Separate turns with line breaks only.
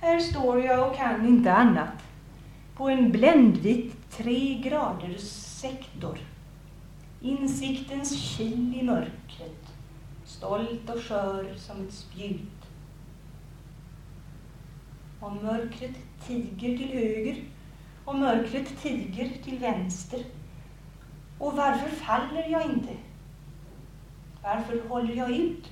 Här står jag och kan inte annat. På en bländvit tre graders sektor. Insiktens kil i mörkret. Stolt och skör som ett spjut. Om mörkret tiger till höger och mörkret tiger till vänster. Och varför faller jag inte? Varför håller jag ut?